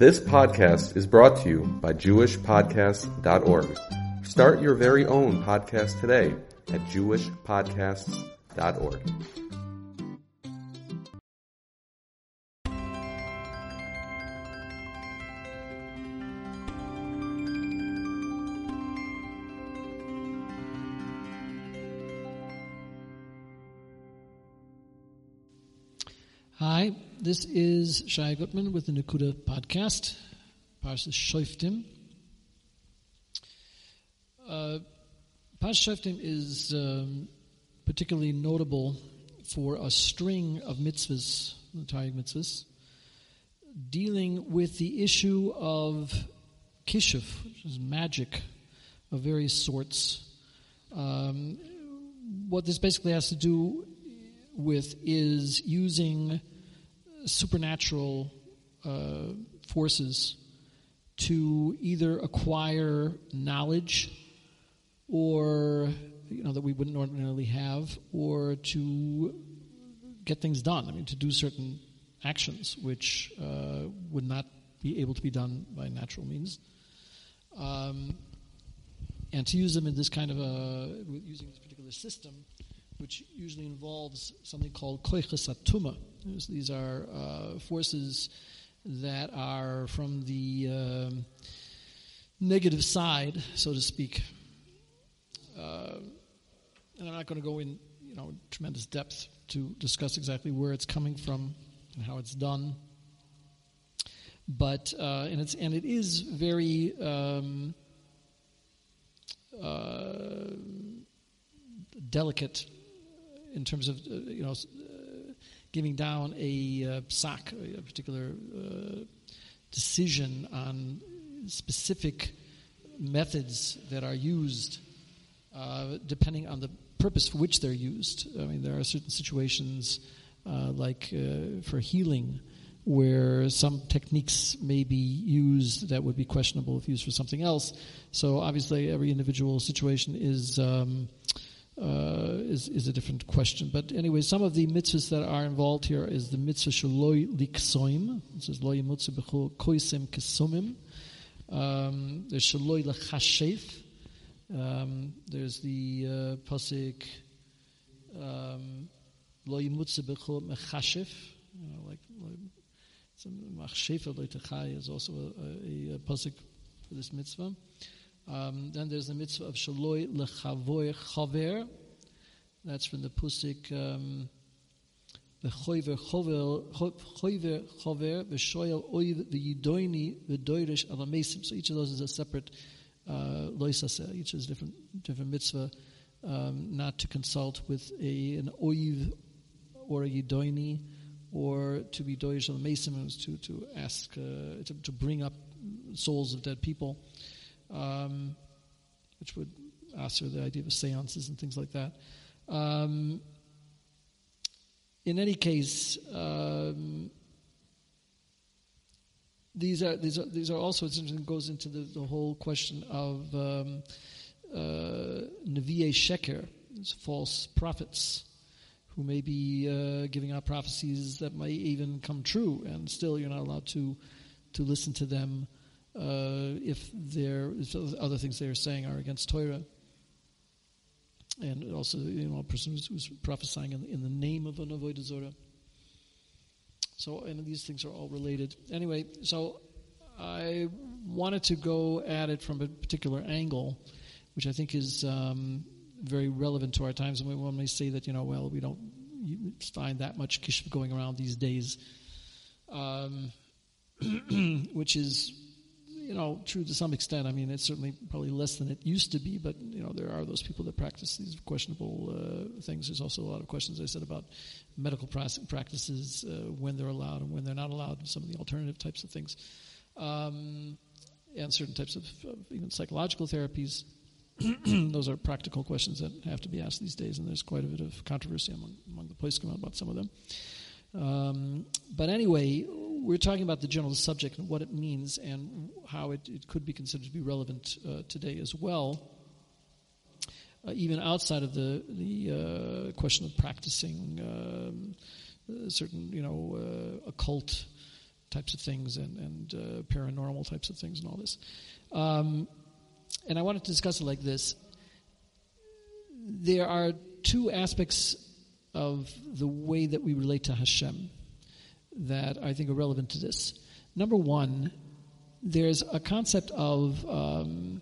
This podcast is brought to you by JewishPodcasts.org. Start your very own podcast today at JewishPodcasts.org. this is Shai Gutman with the Nekudah podcast, Parshas Shoftim. Uh, Shoftim is um, particularly notable for a string of mitzvahs, the Torah mitzvahs, dealing with the issue of kishuf, which is magic of various sorts. Um, what this basically has to do with is using supernatural uh, forces to either acquire knowledge or you know that we wouldn't ordinarily have or to get things done. I mean to do certain actions which uh, would not be able to be done by natural means. Um, and to use them in this kind of a using this particular system which usually involves something called koiches atuma. These are uh, forces that are from the um, negative side, so to speak. Uh, and I'm not going to go in, you know, tremendous depth to discuss exactly where it's coming from and how it's done. But uh, and it's and it is very um, uh, delicate in terms of uh, you know uh, giving down a uh, psak, a particular decision on specific methods that are used, depending on the purpose for which they're used. I mean, there are certain situations like for healing where some techniques may be used that would be questionable if used for something else. So obviously, every individual situation is. Um, uh, is, is a different question. But anyway, some of the mitzvahs that are involved here is the mitzvah shaloi liksoim. It says lo yimutzu b'chol koisem kesumim. Um, there's shaloi lachashef. Um, there's the uh, pasuk um, lo yimutzu b'chol mechashef. Like machshefa lo is also a, a, a pasuk for this mitzvah. Um, then there's the mitzvah of shaloi lechavoi chaver. That's from the pusik um, v'choiver chover chover v'shoyel oiv v'yidoini v'doirish alamesim. So each of those is a separate uh. Each is different different mitzvah. Um, not to consult with a an oiv or a yidoini or to be doirish alamesim is to to ask uh, to, to bring up souls of dead people um, which would answer the idea of seances and things like that. Um, in any case, um, these are these are these are also it goes into the, the whole question of um, uh, sheker, false prophets, who may be uh, giving out prophecies that may even come true, and still you're not allowed to to listen to them if there other things they are saying are against Torah. And also, you know, a person who's, who's prophesying in, in, the name of an avodah zorah. So, and these things are all related. Anyway, so I wanted to go at it from a particular angle, which I think is um, very relevant to our times. And we may say that, you know, well, we don't find that much kishuf going around these days, um, which is you know, true to some extent. I mean, it's certainly probably less than it used to be, but you know, there are those people that practice these questionable uh, things. There's also a lot of questions I said about medical practices, uh, when they're allowed and when they're not allowed, and some of the alternative types of things, um, and certain types of, of even psychological therapies. those are practical questions that have to be asked these days, and there's quite a bit of controversy among, among the poskim about some of them. Um, but anyway, we're talking about the general subject and what it means and how it, it could be considered to be relevant uh, today as well. Uh, even outside of the the uh, question of practicing um, certain, you know, uh, occult types of things and, and uh, paranormal types of things and all this. Um, and I wanted to discuss it like this. There are two aspects of the way that we relate to Hashem that I think are relevant to this. Number one, there's a concept of um,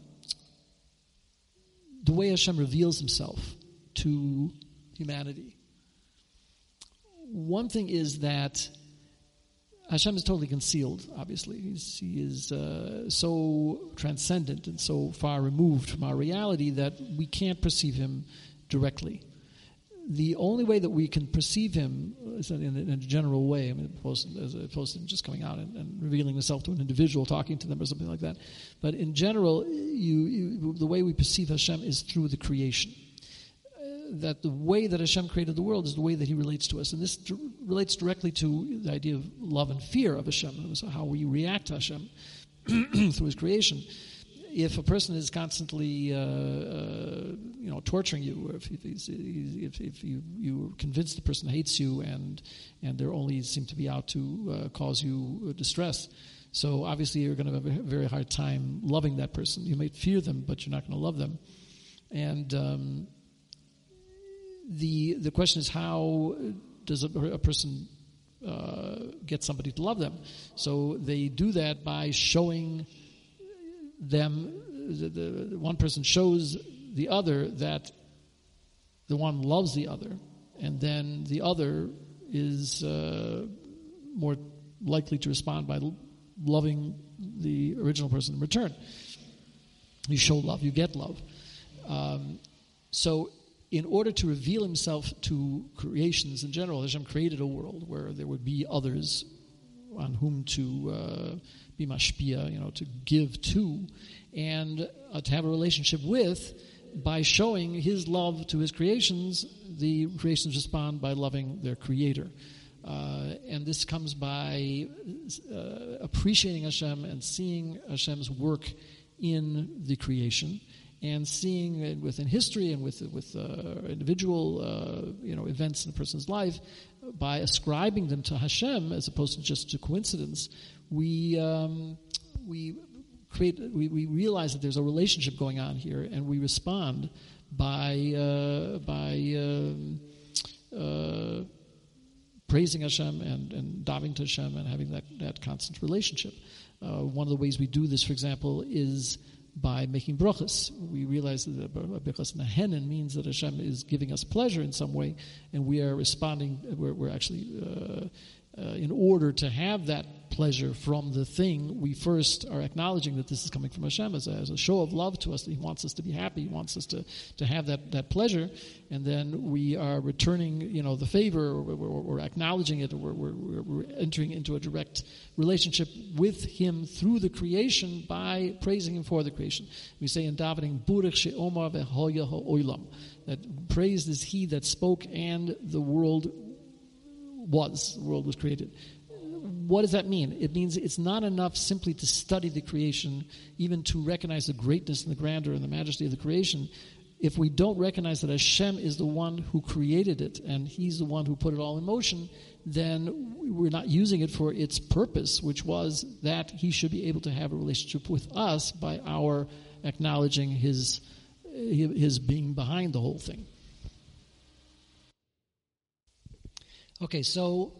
the way Hashem reveals himself to humanity. One thing is that Hashem is totally concealed, obviously. He's, he is uh, so transcendent and so far removed from our reality that we can't perceive him directly. The only way that we can perceive him uh, is in, in a general way, I mean, as opposed to just coming out and, and, revealing himself to an individual, talking to them, or something like that. But in general, you, you, the way we perceive Hashem is through the creation uh, that the way that Hashem created the world is the way that He relates to us, and this d- relates directly to the idea of love and fear of Hashem, so how we react to Hashem through His creation. If a person is constantly, uh, uh, you know, torturing you, if, if, if, if you you convince the person hates you, and and they only seem to be out to uh, cause you distress, so obviously you're going to have a very hard time loving that person. You might fear them, but you're not going to love them, and um, the the question is how does a, a person uh, get somebody to love them? So they do that by showing them. The, the, one person shows the other that the one loves the other, and then the other is uh, more likely to respond by loving the original person in return. You show love, you get love. Um, so in order to reveal himself to creations in general, Hashem created a world where there would be others on whom to uh, be mashpia, you know, to give to, and uh, to have a relationship with by showing his love to his creations, the creations respond by loving their creator. Uh, and this comes by uh, appreciating Hashem and seeing Hashem's work in the creation and seeing it within history and with with uh, individual uh, you know events in a person's life by ascribing them to Hashem as opposed to just to coincidence, we um, we create we, we realize that there's a relationship going on here, and we respond by uh, by um, uh, praising Hashem and and diving to Hashem and having that that constant relationship. Uh, one of the ways we do this, for example, is by making brachas. We realize that birchas hanehenin means that Hashem is giving us pleasure in some way, and we are responding. We're, we're actually uh, uh, in order to have that pleasure from the thing, we first are acknowledging that this is coming from Hashem as a, as a, show of love to us, He wants us to be happy, He wants us to, to have that, that pleasure, and then we are returning, you know, the favor, or we're, acknowledging it, or we're, we're, we're, entering into a direct relationship with Him through the creation by praising Him for the creation. We say in davening, Burech ha'olam, that praised is He that spoke and the world was, the world was created. What does that mean? It means it's not enough simply to study the creation, even to recognize the greatness and the grandeur and the majesty of the creation. If we don't recognize that Hashem is the one who created it and He's the one who put it all in motion, then we're not using it for its purpose, which was that He should be able to have a relationship with us by our acknowledging His, his being behind the whole thing. Okay, so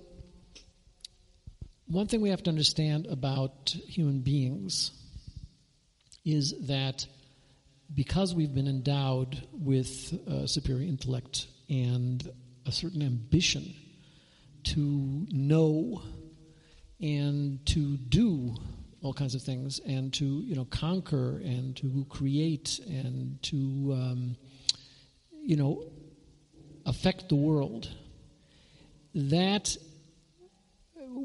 one thing we have to understand about human beings is that because we've been endowed with superior intellect and a certain ambition to know and to do all kinds of things and to you know conquer and to create and to um, you know affect the world that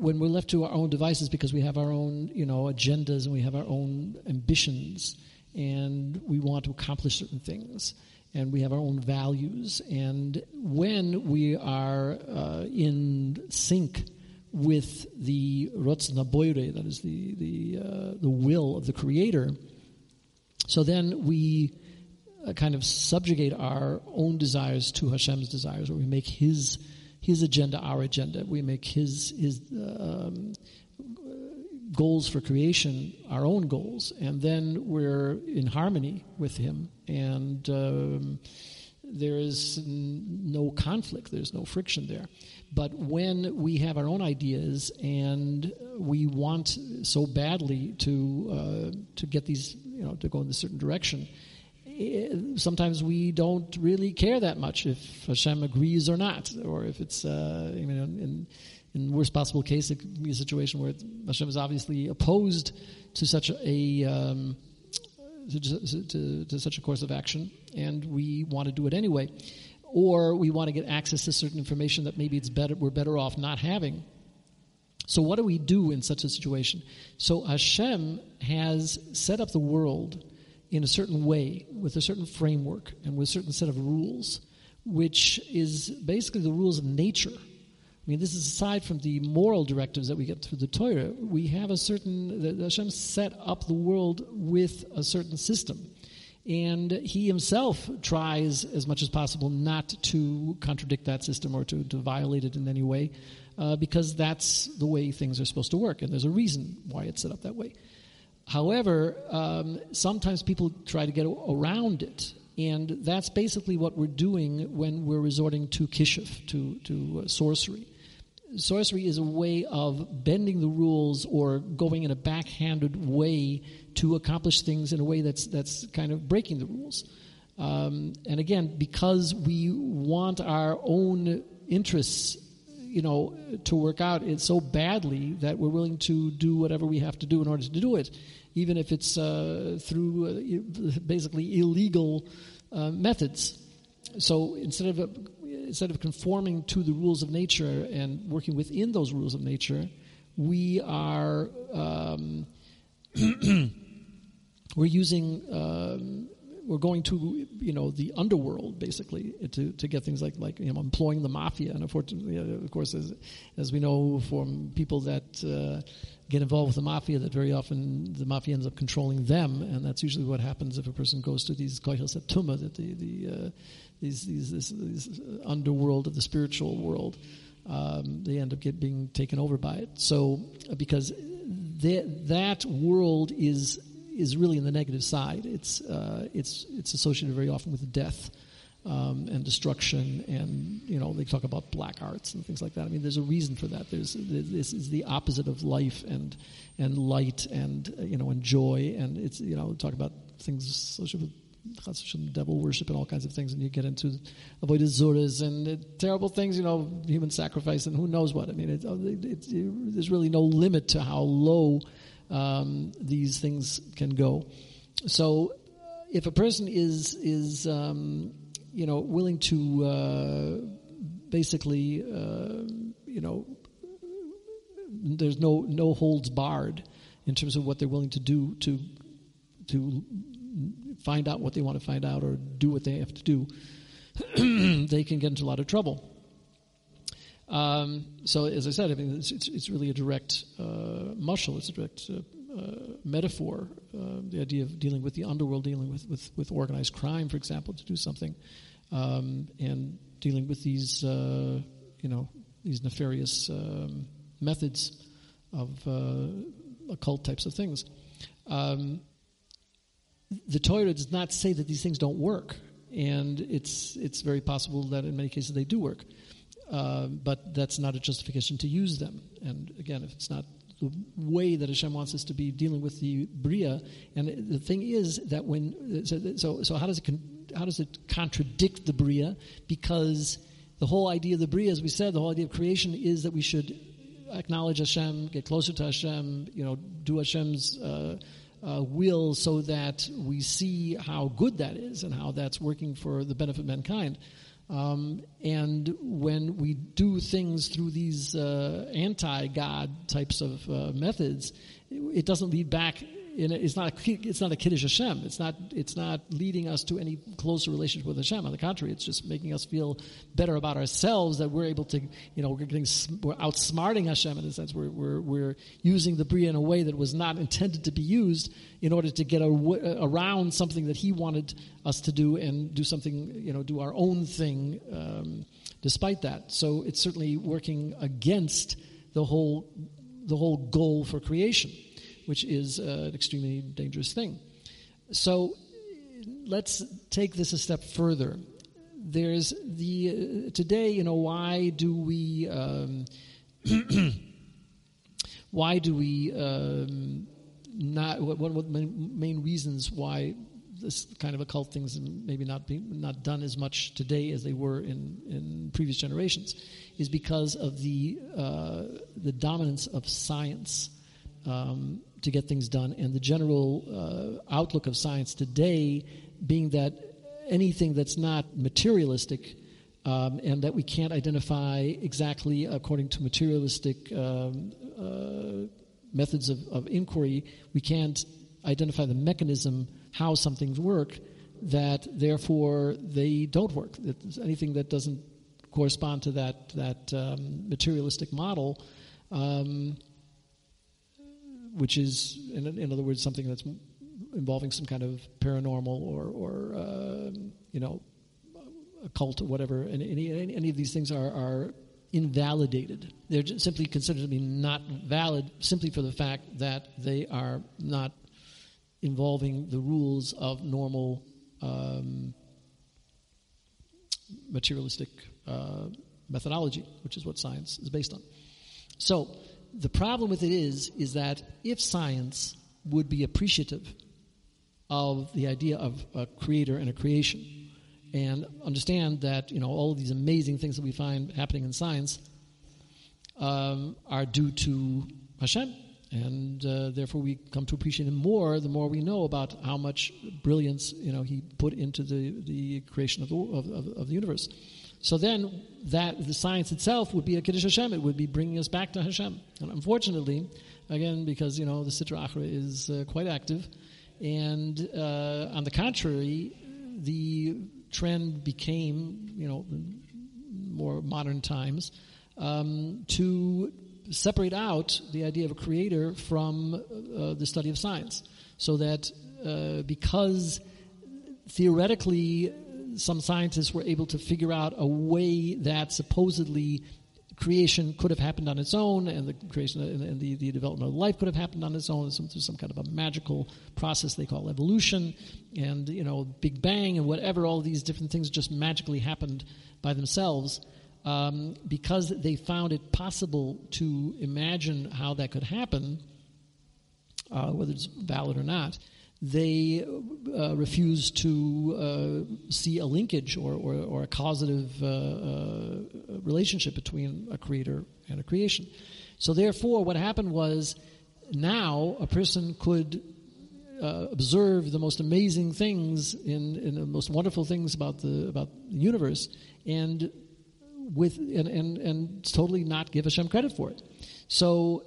when we're left to our own devices because we have our own you know agendas and we have our own ambitions and we want to accomplish certain things and we have our own values. And when we are uh, in sync with the rotzna boire that is the the uh, the will of the creator so then we uh, kind of subjugate our own desires to Hashem's desires or we make his his agenda our agenda. We make his his um, goals for creation our own goals, and then we're in harmony with Him, and um, there is no conflict, there's no friction there. But when we have our own ideas and we want so badly to uh, to get these, you know, to go in a certain direction, sometimes we don't really care that much if Hashem agrees or not, or if it's, uh, you know, in, in worst possible case, it could be a situation where Hashem is obviously opposed to such a um, to, to, to, such a course of action, and we want to do it anyway, or we want to get access to certain information that maybe it's better we're better off not having. So, what do we do in such a situation? So, Hashem has set up the world in a certain way, with a certain framework, and with a certain set of rules, which is basically the rules of nature I mean, this is aside from the moral directives that we get through the Torah. We have a certain, Hashem set up the world with a certain system. And he himself tries as much as possible not to contradict that system or to, to violate it in any way, uh, because that's the way things are supposed to work. And there's a reason why it's set up that way. However, um, sometimes people try to get around it. And that's basically what we're doing when we're resorting to kishuf, to, to uh, sorcery sorcery is a way of bending the rules or going in a backhanded way to accomplish things in a way that's that's kind of breaking the rules. Um, and again, because we want our own interests, you know, to work out it so badly that we're willing to do whatever we have to do in order to do it, even if it's uh, through uh, basically illegal uh, methods. So instead of instead of conforming to the rules of nature and working within those rules of nature, we are um, we're using um, we're going to you know the underworld basically to, to get things like like you know employing the mafia and unfortunately of course as as we know from people that uh, get involved with the mafia that very often the mafia ends up controlling them and that's usually what happens if a person goes to these koichas tuma that the the uh, these, these, this, underworld of the spiritual world. Um, they end up get, being taken over by it. So, uh, because that world is is really in the negative side. It's uh, it's it's associated very often with death um, and destruction, and you know they talk about black arts and things like that. I mean, there's a reason for that. There's this is the opposite of life and and light and uh, you know and joy, and it's you know talk about things associated with devil worship and all kinds of things, and you get into avoided zuras and uh, terrible things, you know, human sacrifice and who knows what. I mean, it, it, there's really no limit to how low um, these things can go. So, uh, if a person is is um, you know willing to uh, basically uh, you know there's no no holds barred in terms of what they're willing to do to to find out what they want to find out or do what they have to do, they can get into a lot of trouble. Um, so, as I said, I mean, it's, it's, it's really a direct uh, muscle, it's a direct uh, uh, metaphor. Uh, the idea of dealing with the underworld, dealing with, with, with organized crime, for example, to do something, um, and dealing with these, uh, you know, these nefarious um, methods of uh, occult types of things. Um, the Torah does not say that these things don't work, and it's it's very possible that in many cases they do work, uh, but that's not a justification to use them. And again, if it's not the way that Hashem wants us to be dealing with the bria, and the thing is that when so so how does it how does it contradict the bria? Because the whole idea of the bria, as we said, the whole idea of creation is that we should acknowledge Hashem, get closer to Hashem, you know, do Hashem's. Uh, uh, will so that we see how good that is and how that's working for the benefit of mankind. Um, and when we do things through these uh, anti God types of uh, methods, it, it doesn't lead back it's not a, it's not a kiddush Hashem. It's not it's not leading us to any closer relationship with Hashem. On the contrary, it's just making us feel better about ourselves that we're able to you know we're getting we're outsmarting Hashem in a sense. We're we're, we're using the bria in a way that was not intended to be used in order to get a, around something that He wanted us to do and do something you know do our own thing. Um, despite that, so it's certainly working against the whole the whole goal for creation. Which is uh, an extremely dangerous thing. So let's take this a step further. There's the uh, today, you know, why do we um, why do we um, not? What, what main reasons why this kind of occult things maybe not being not done as much today as they were in, in previous generations is because of the uh, the dominance of science um, to get things done and the general uh, outlook of science today being that anything that's not materialistic um, and that we can't identify exactly according to materialistic um, uh, methods of, of inquiry, we can't identify the mechanism how some things work, that therefore they don't work. That anything that doesn't correspond to that that um, materialistic model, um, which is, in, in, other words, something that's involving some kind of paranormal or, or uh, you know, occult or whatever. And any, any of these things are, are invalidated. They're simply considered to be not valid simply for the fact that they are not involving the rules of normal um, materialistic uh, methodology, which is what science is based on. So the problem with it is, is that if science would be appreciative of the idea of a creator and a creation, and understand that you know all of these amazing things that we find happening in science um, are due to Hashem, and uh, therefore we come to appreciate him more the more we know about how much brilliance you know he put into the, the creation of the, of, of, of the universe. So then that the science itself would be a Kiddush Hashem. It would be bringing us back to Hashem. And unfortunately, again, because you know the Sitra Achra is uh, quite active, and uh, on the contrary, the trend became you know more modern times um, to separate out the idea of a creator from uh, the study of science. So that uh, because theoretically some scientists were able to figure out a way that supposedly creation could have happened on its own, and the creation and the, the development of life could have happened on its own through some kind of a magical process they call evolution, and you know Big Bang and whatever. All these different things just magically happened by themselves um, because they found it possible to imagine how that could happen, uh, whether it's valid or not, they uh, refuse to uh, see a linkage or, or, or a causative uh, uh, relationship between a creator and a creation. So, therefore, what happened was now a person could uh, observe the most amazing things in, in, the most wonderful things about the about the universe and with and, and, and totally not give Hashem credit for it. So,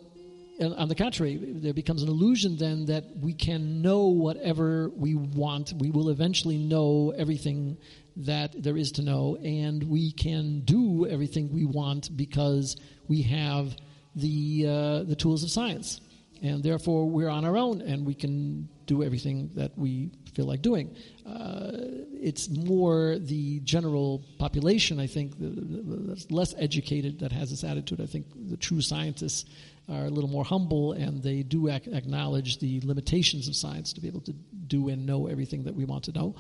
on the contrary, there becomes an illusion then that we can know whatever we want. We will eventually know everything that there is to know, and we can do everything we want because we have the uh, the tools of science, and therefore we're on our own, and we can do everything that we feel like doing. Uh, it's more the general population, I think, that's less educated that has this attitude. I think the true scientists are a little more humble and they do ac- acknowledge the limitations of science to be able to do and know everything that we want to know.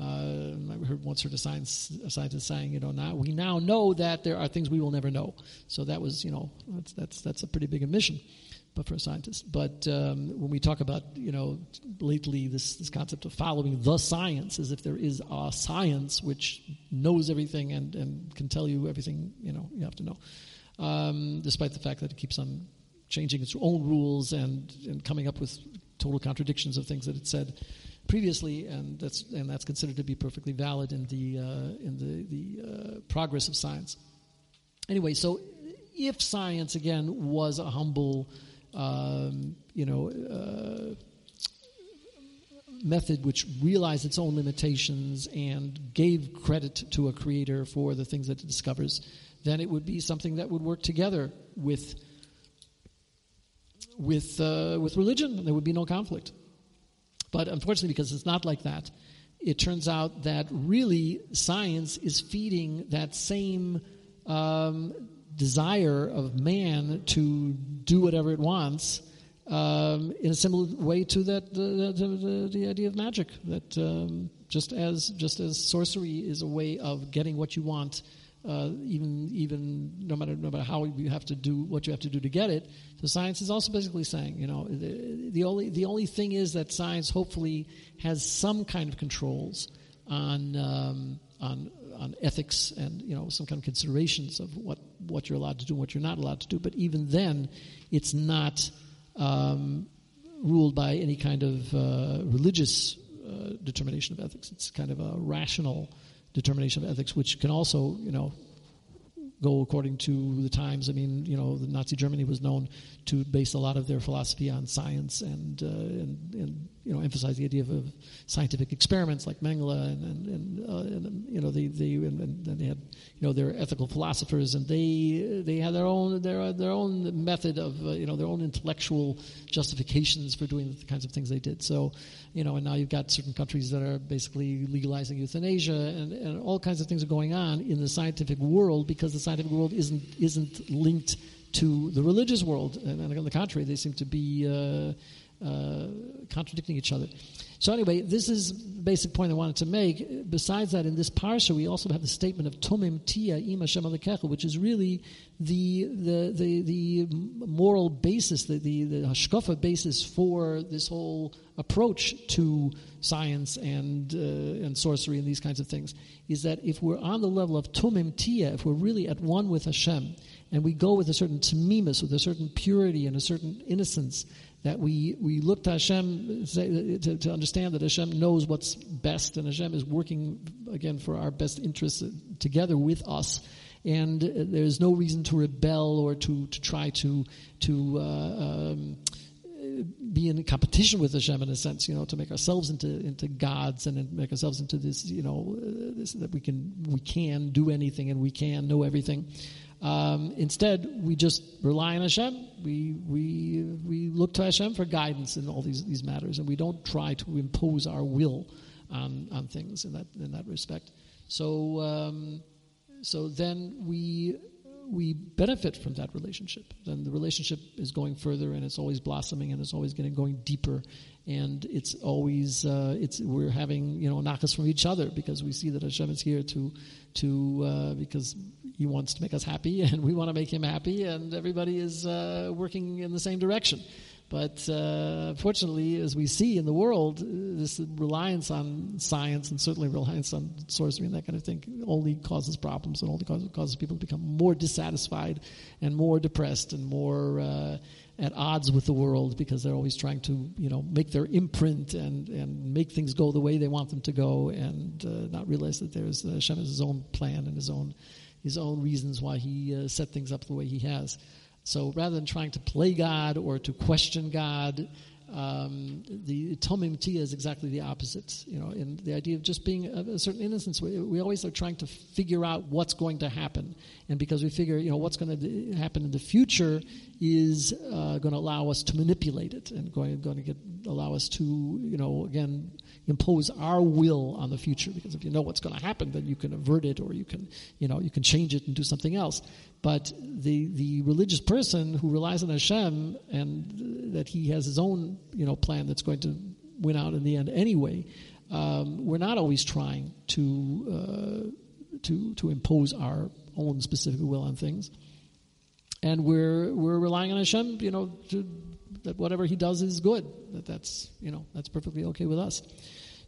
Uh, I heard once heard a, science, a scientist saying, you know, now we now know that there are things we will never know. So that was, you know, that's that's that's a pretty big admission but for a scientist. But um, when we talk about, you know, lately this, this concept of following the science as if there is a science which knows everything and, and can tell you everything, you know, you have to know, um, despite the fact that it keeps on changing its own rules and, and coming up with total contradictions of things that it said previously, and that's and that's considered to be perfectly valid in the uh, in the the uh, progress of science. Anyway, so if science again was a humble um, you know, uh, method which realized its own limitations and gave credit to a creator for the things that it discovers, then it would be something that would work together with with uh, with religion. There would be no conflict. But unfortunately, because it's not like that, it turns out that really science is feeding that same um, desire of man to do whatever it wants um, in a similar way to that the, the, the, idea of magic that um, just as just as sorcery is a way of getting what you want uh, even even no matter no matter how you have to do what you have to do to get it so science is also basically saying you know the, the only the only thing is that science hopefully has some kind of controls on um, on on ethics and you know some kind of considerations of what what you're allowed to do and what you're not allowed to do but even then it's not um, ruled by any kind of uh, religious uh, determination of ethics. It's kind of a rational determination of ethics, which can also, you know, go according to the times. I mean, you know, the Nazi Germany was known to base a lot of their philosophy on science and uh, and, and you know emphasize the idea of, of scientific experiments like Mengele and and, and, uh, and you know they and, and they had you know their ethical philosophers and they they had their own their their own method of uh, you know their own intellectual justifications for doing the kinds of things they did. So you know and now you've got certain countries that are basically legalizing euthanasia and, and all kinds of things are going on in the scientific world because the scientific world isn't isn't linked to the religious world and, on the contrary they seem to be uh, uh, contradicting each other. So anyway, this is the basic point I wanted to make. Besides that, in this parsha, we also have the statement of Tumim Tihyeh Im Hashem which is really the, the, the, the moral basis, the, the, the hashkafa basis for this whole approach to science and, uh, and sorcery and these kinds of things, is that if we're on the level of Tumim Tihyeh, if we're really at one with Hashem, and we go with a certain tamimus, with a certain purity and a certain innocence, that we, we look to Hashem to, to understand that Hashem knows what's best and Hashem is working again for our best interests together with us. And there's no reason to rebel or to, to try to, to uh, um, be in competition with Hashem in a sense, you know, to make ourselves into into gods and make ourselves into this, you know, uh, this, that we can we can do anything and we can know everything. Um, instead, we just rely on Hashem. We, we, we look to Hashem for guidance in all these, these matters, and we don't try to impose our will on, on things in that, in that respect. So, um, so then we, we benefit from that relationship. Then the relationship is going further, and it's always blossoming, and it's always getting going deeper, and it's always uh, it's we're having you know nachas from each other because we see that Hashem is here to to uh, because he wants to make us happy, and we want to make him happy, and everybody is uh, working in the same direction. But uh, fortunately, as we see in the world, this reliance on science and certainly reliance on sorcery and that kind of thing only causes problems and only causes, causes people to become more dissatisfied and more depressed and more uh, at odds with the world because they're always trying to, you know, make their imprint and, and make things go the way they want them to go and uh, not realize that there's uh, Hashem has his own plan and his own his own reasons why he uh, set things up the way he has. So rather than trying to play God or to question God, um, the Tomim Tihyeh is exactly the opposite. You know, in the idea of just being a, a, certain innocence, we, we always are trying to figure out what's going to happen, and because we figure, you know, what's going to happen in the future is uh, going to allow us to manipulate it and going, going to get, allow us to, you know, again impose our will on the future. Because if you know what's going to happen then you can avert it or you can you know you can change it and do something else. But the the religious person who relies on Hashem and that he has his own you know plan that's going to win out in the end anyway um, we're not always trying to uh, to to impose our own specific will on things. And we're we're relying on Hashem you know to, that whatever he does is good that that's you know that's perfectly okay with us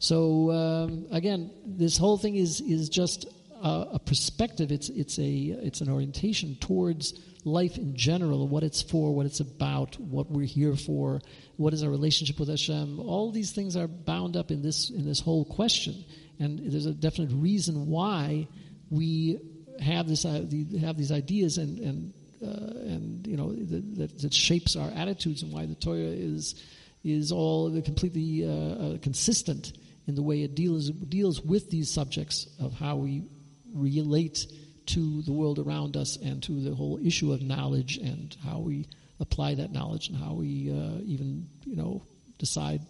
so um, again, this whole thing is is just a, a, perspective. It's it's a it's an orientation towards life in general, what it's for, what it's about, what we're here for, what is our relationship with Hashem. All these things are bound up in this in this whole question, and there's a definite reason why we have this uh, have these ideas and and uh, and you know that, that shapes our attitudes and why the Torah is is all completely uh, uh consistent in the way it deals, deals with these subjects of how we relate to the world around us and to the whole issue of knowledge and how we apply that knowledge and how we uh, even, you know, decide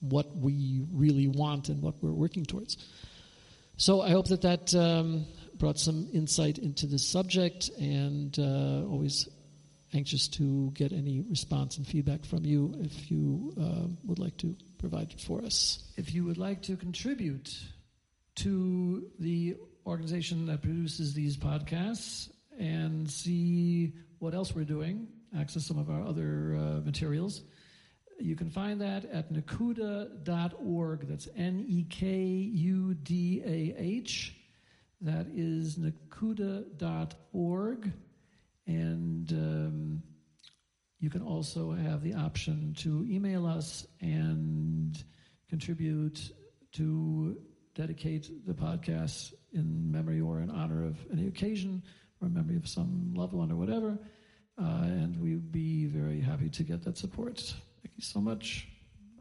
what we really want and what we're working towards. So I hope that that um, brought some insight into this subject and uh, always anxious to get any response and feedback from you if you uh, would like to provide it for us. If you would like to contribute to the organization that produces these podcasts and see what else we're doing, access some of our other uh, materials, you can find that at nekudah.org. That's N E K U D A H. That is nekudah.org. And um, you can also have the option to email us and contribute to dedicate the podcast in memory or in honor of any occasion or memory of some loved one or whatever. Uh, and we'd be very happy to get that support. Thank you so much.